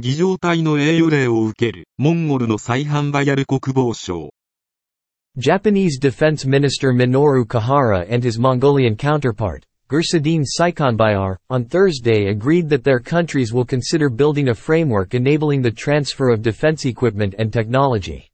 儀仗隊の栄誉礼を受ける、モンゴルのサイハンバヤル国防相。Japanese Defense Minister Minoru Kihara and his Mongolian counterpart, Gursediin Saikhanbayar, on Thursday agreed that their countries will consider building a framework enabling the transfer of defense equipment and technology.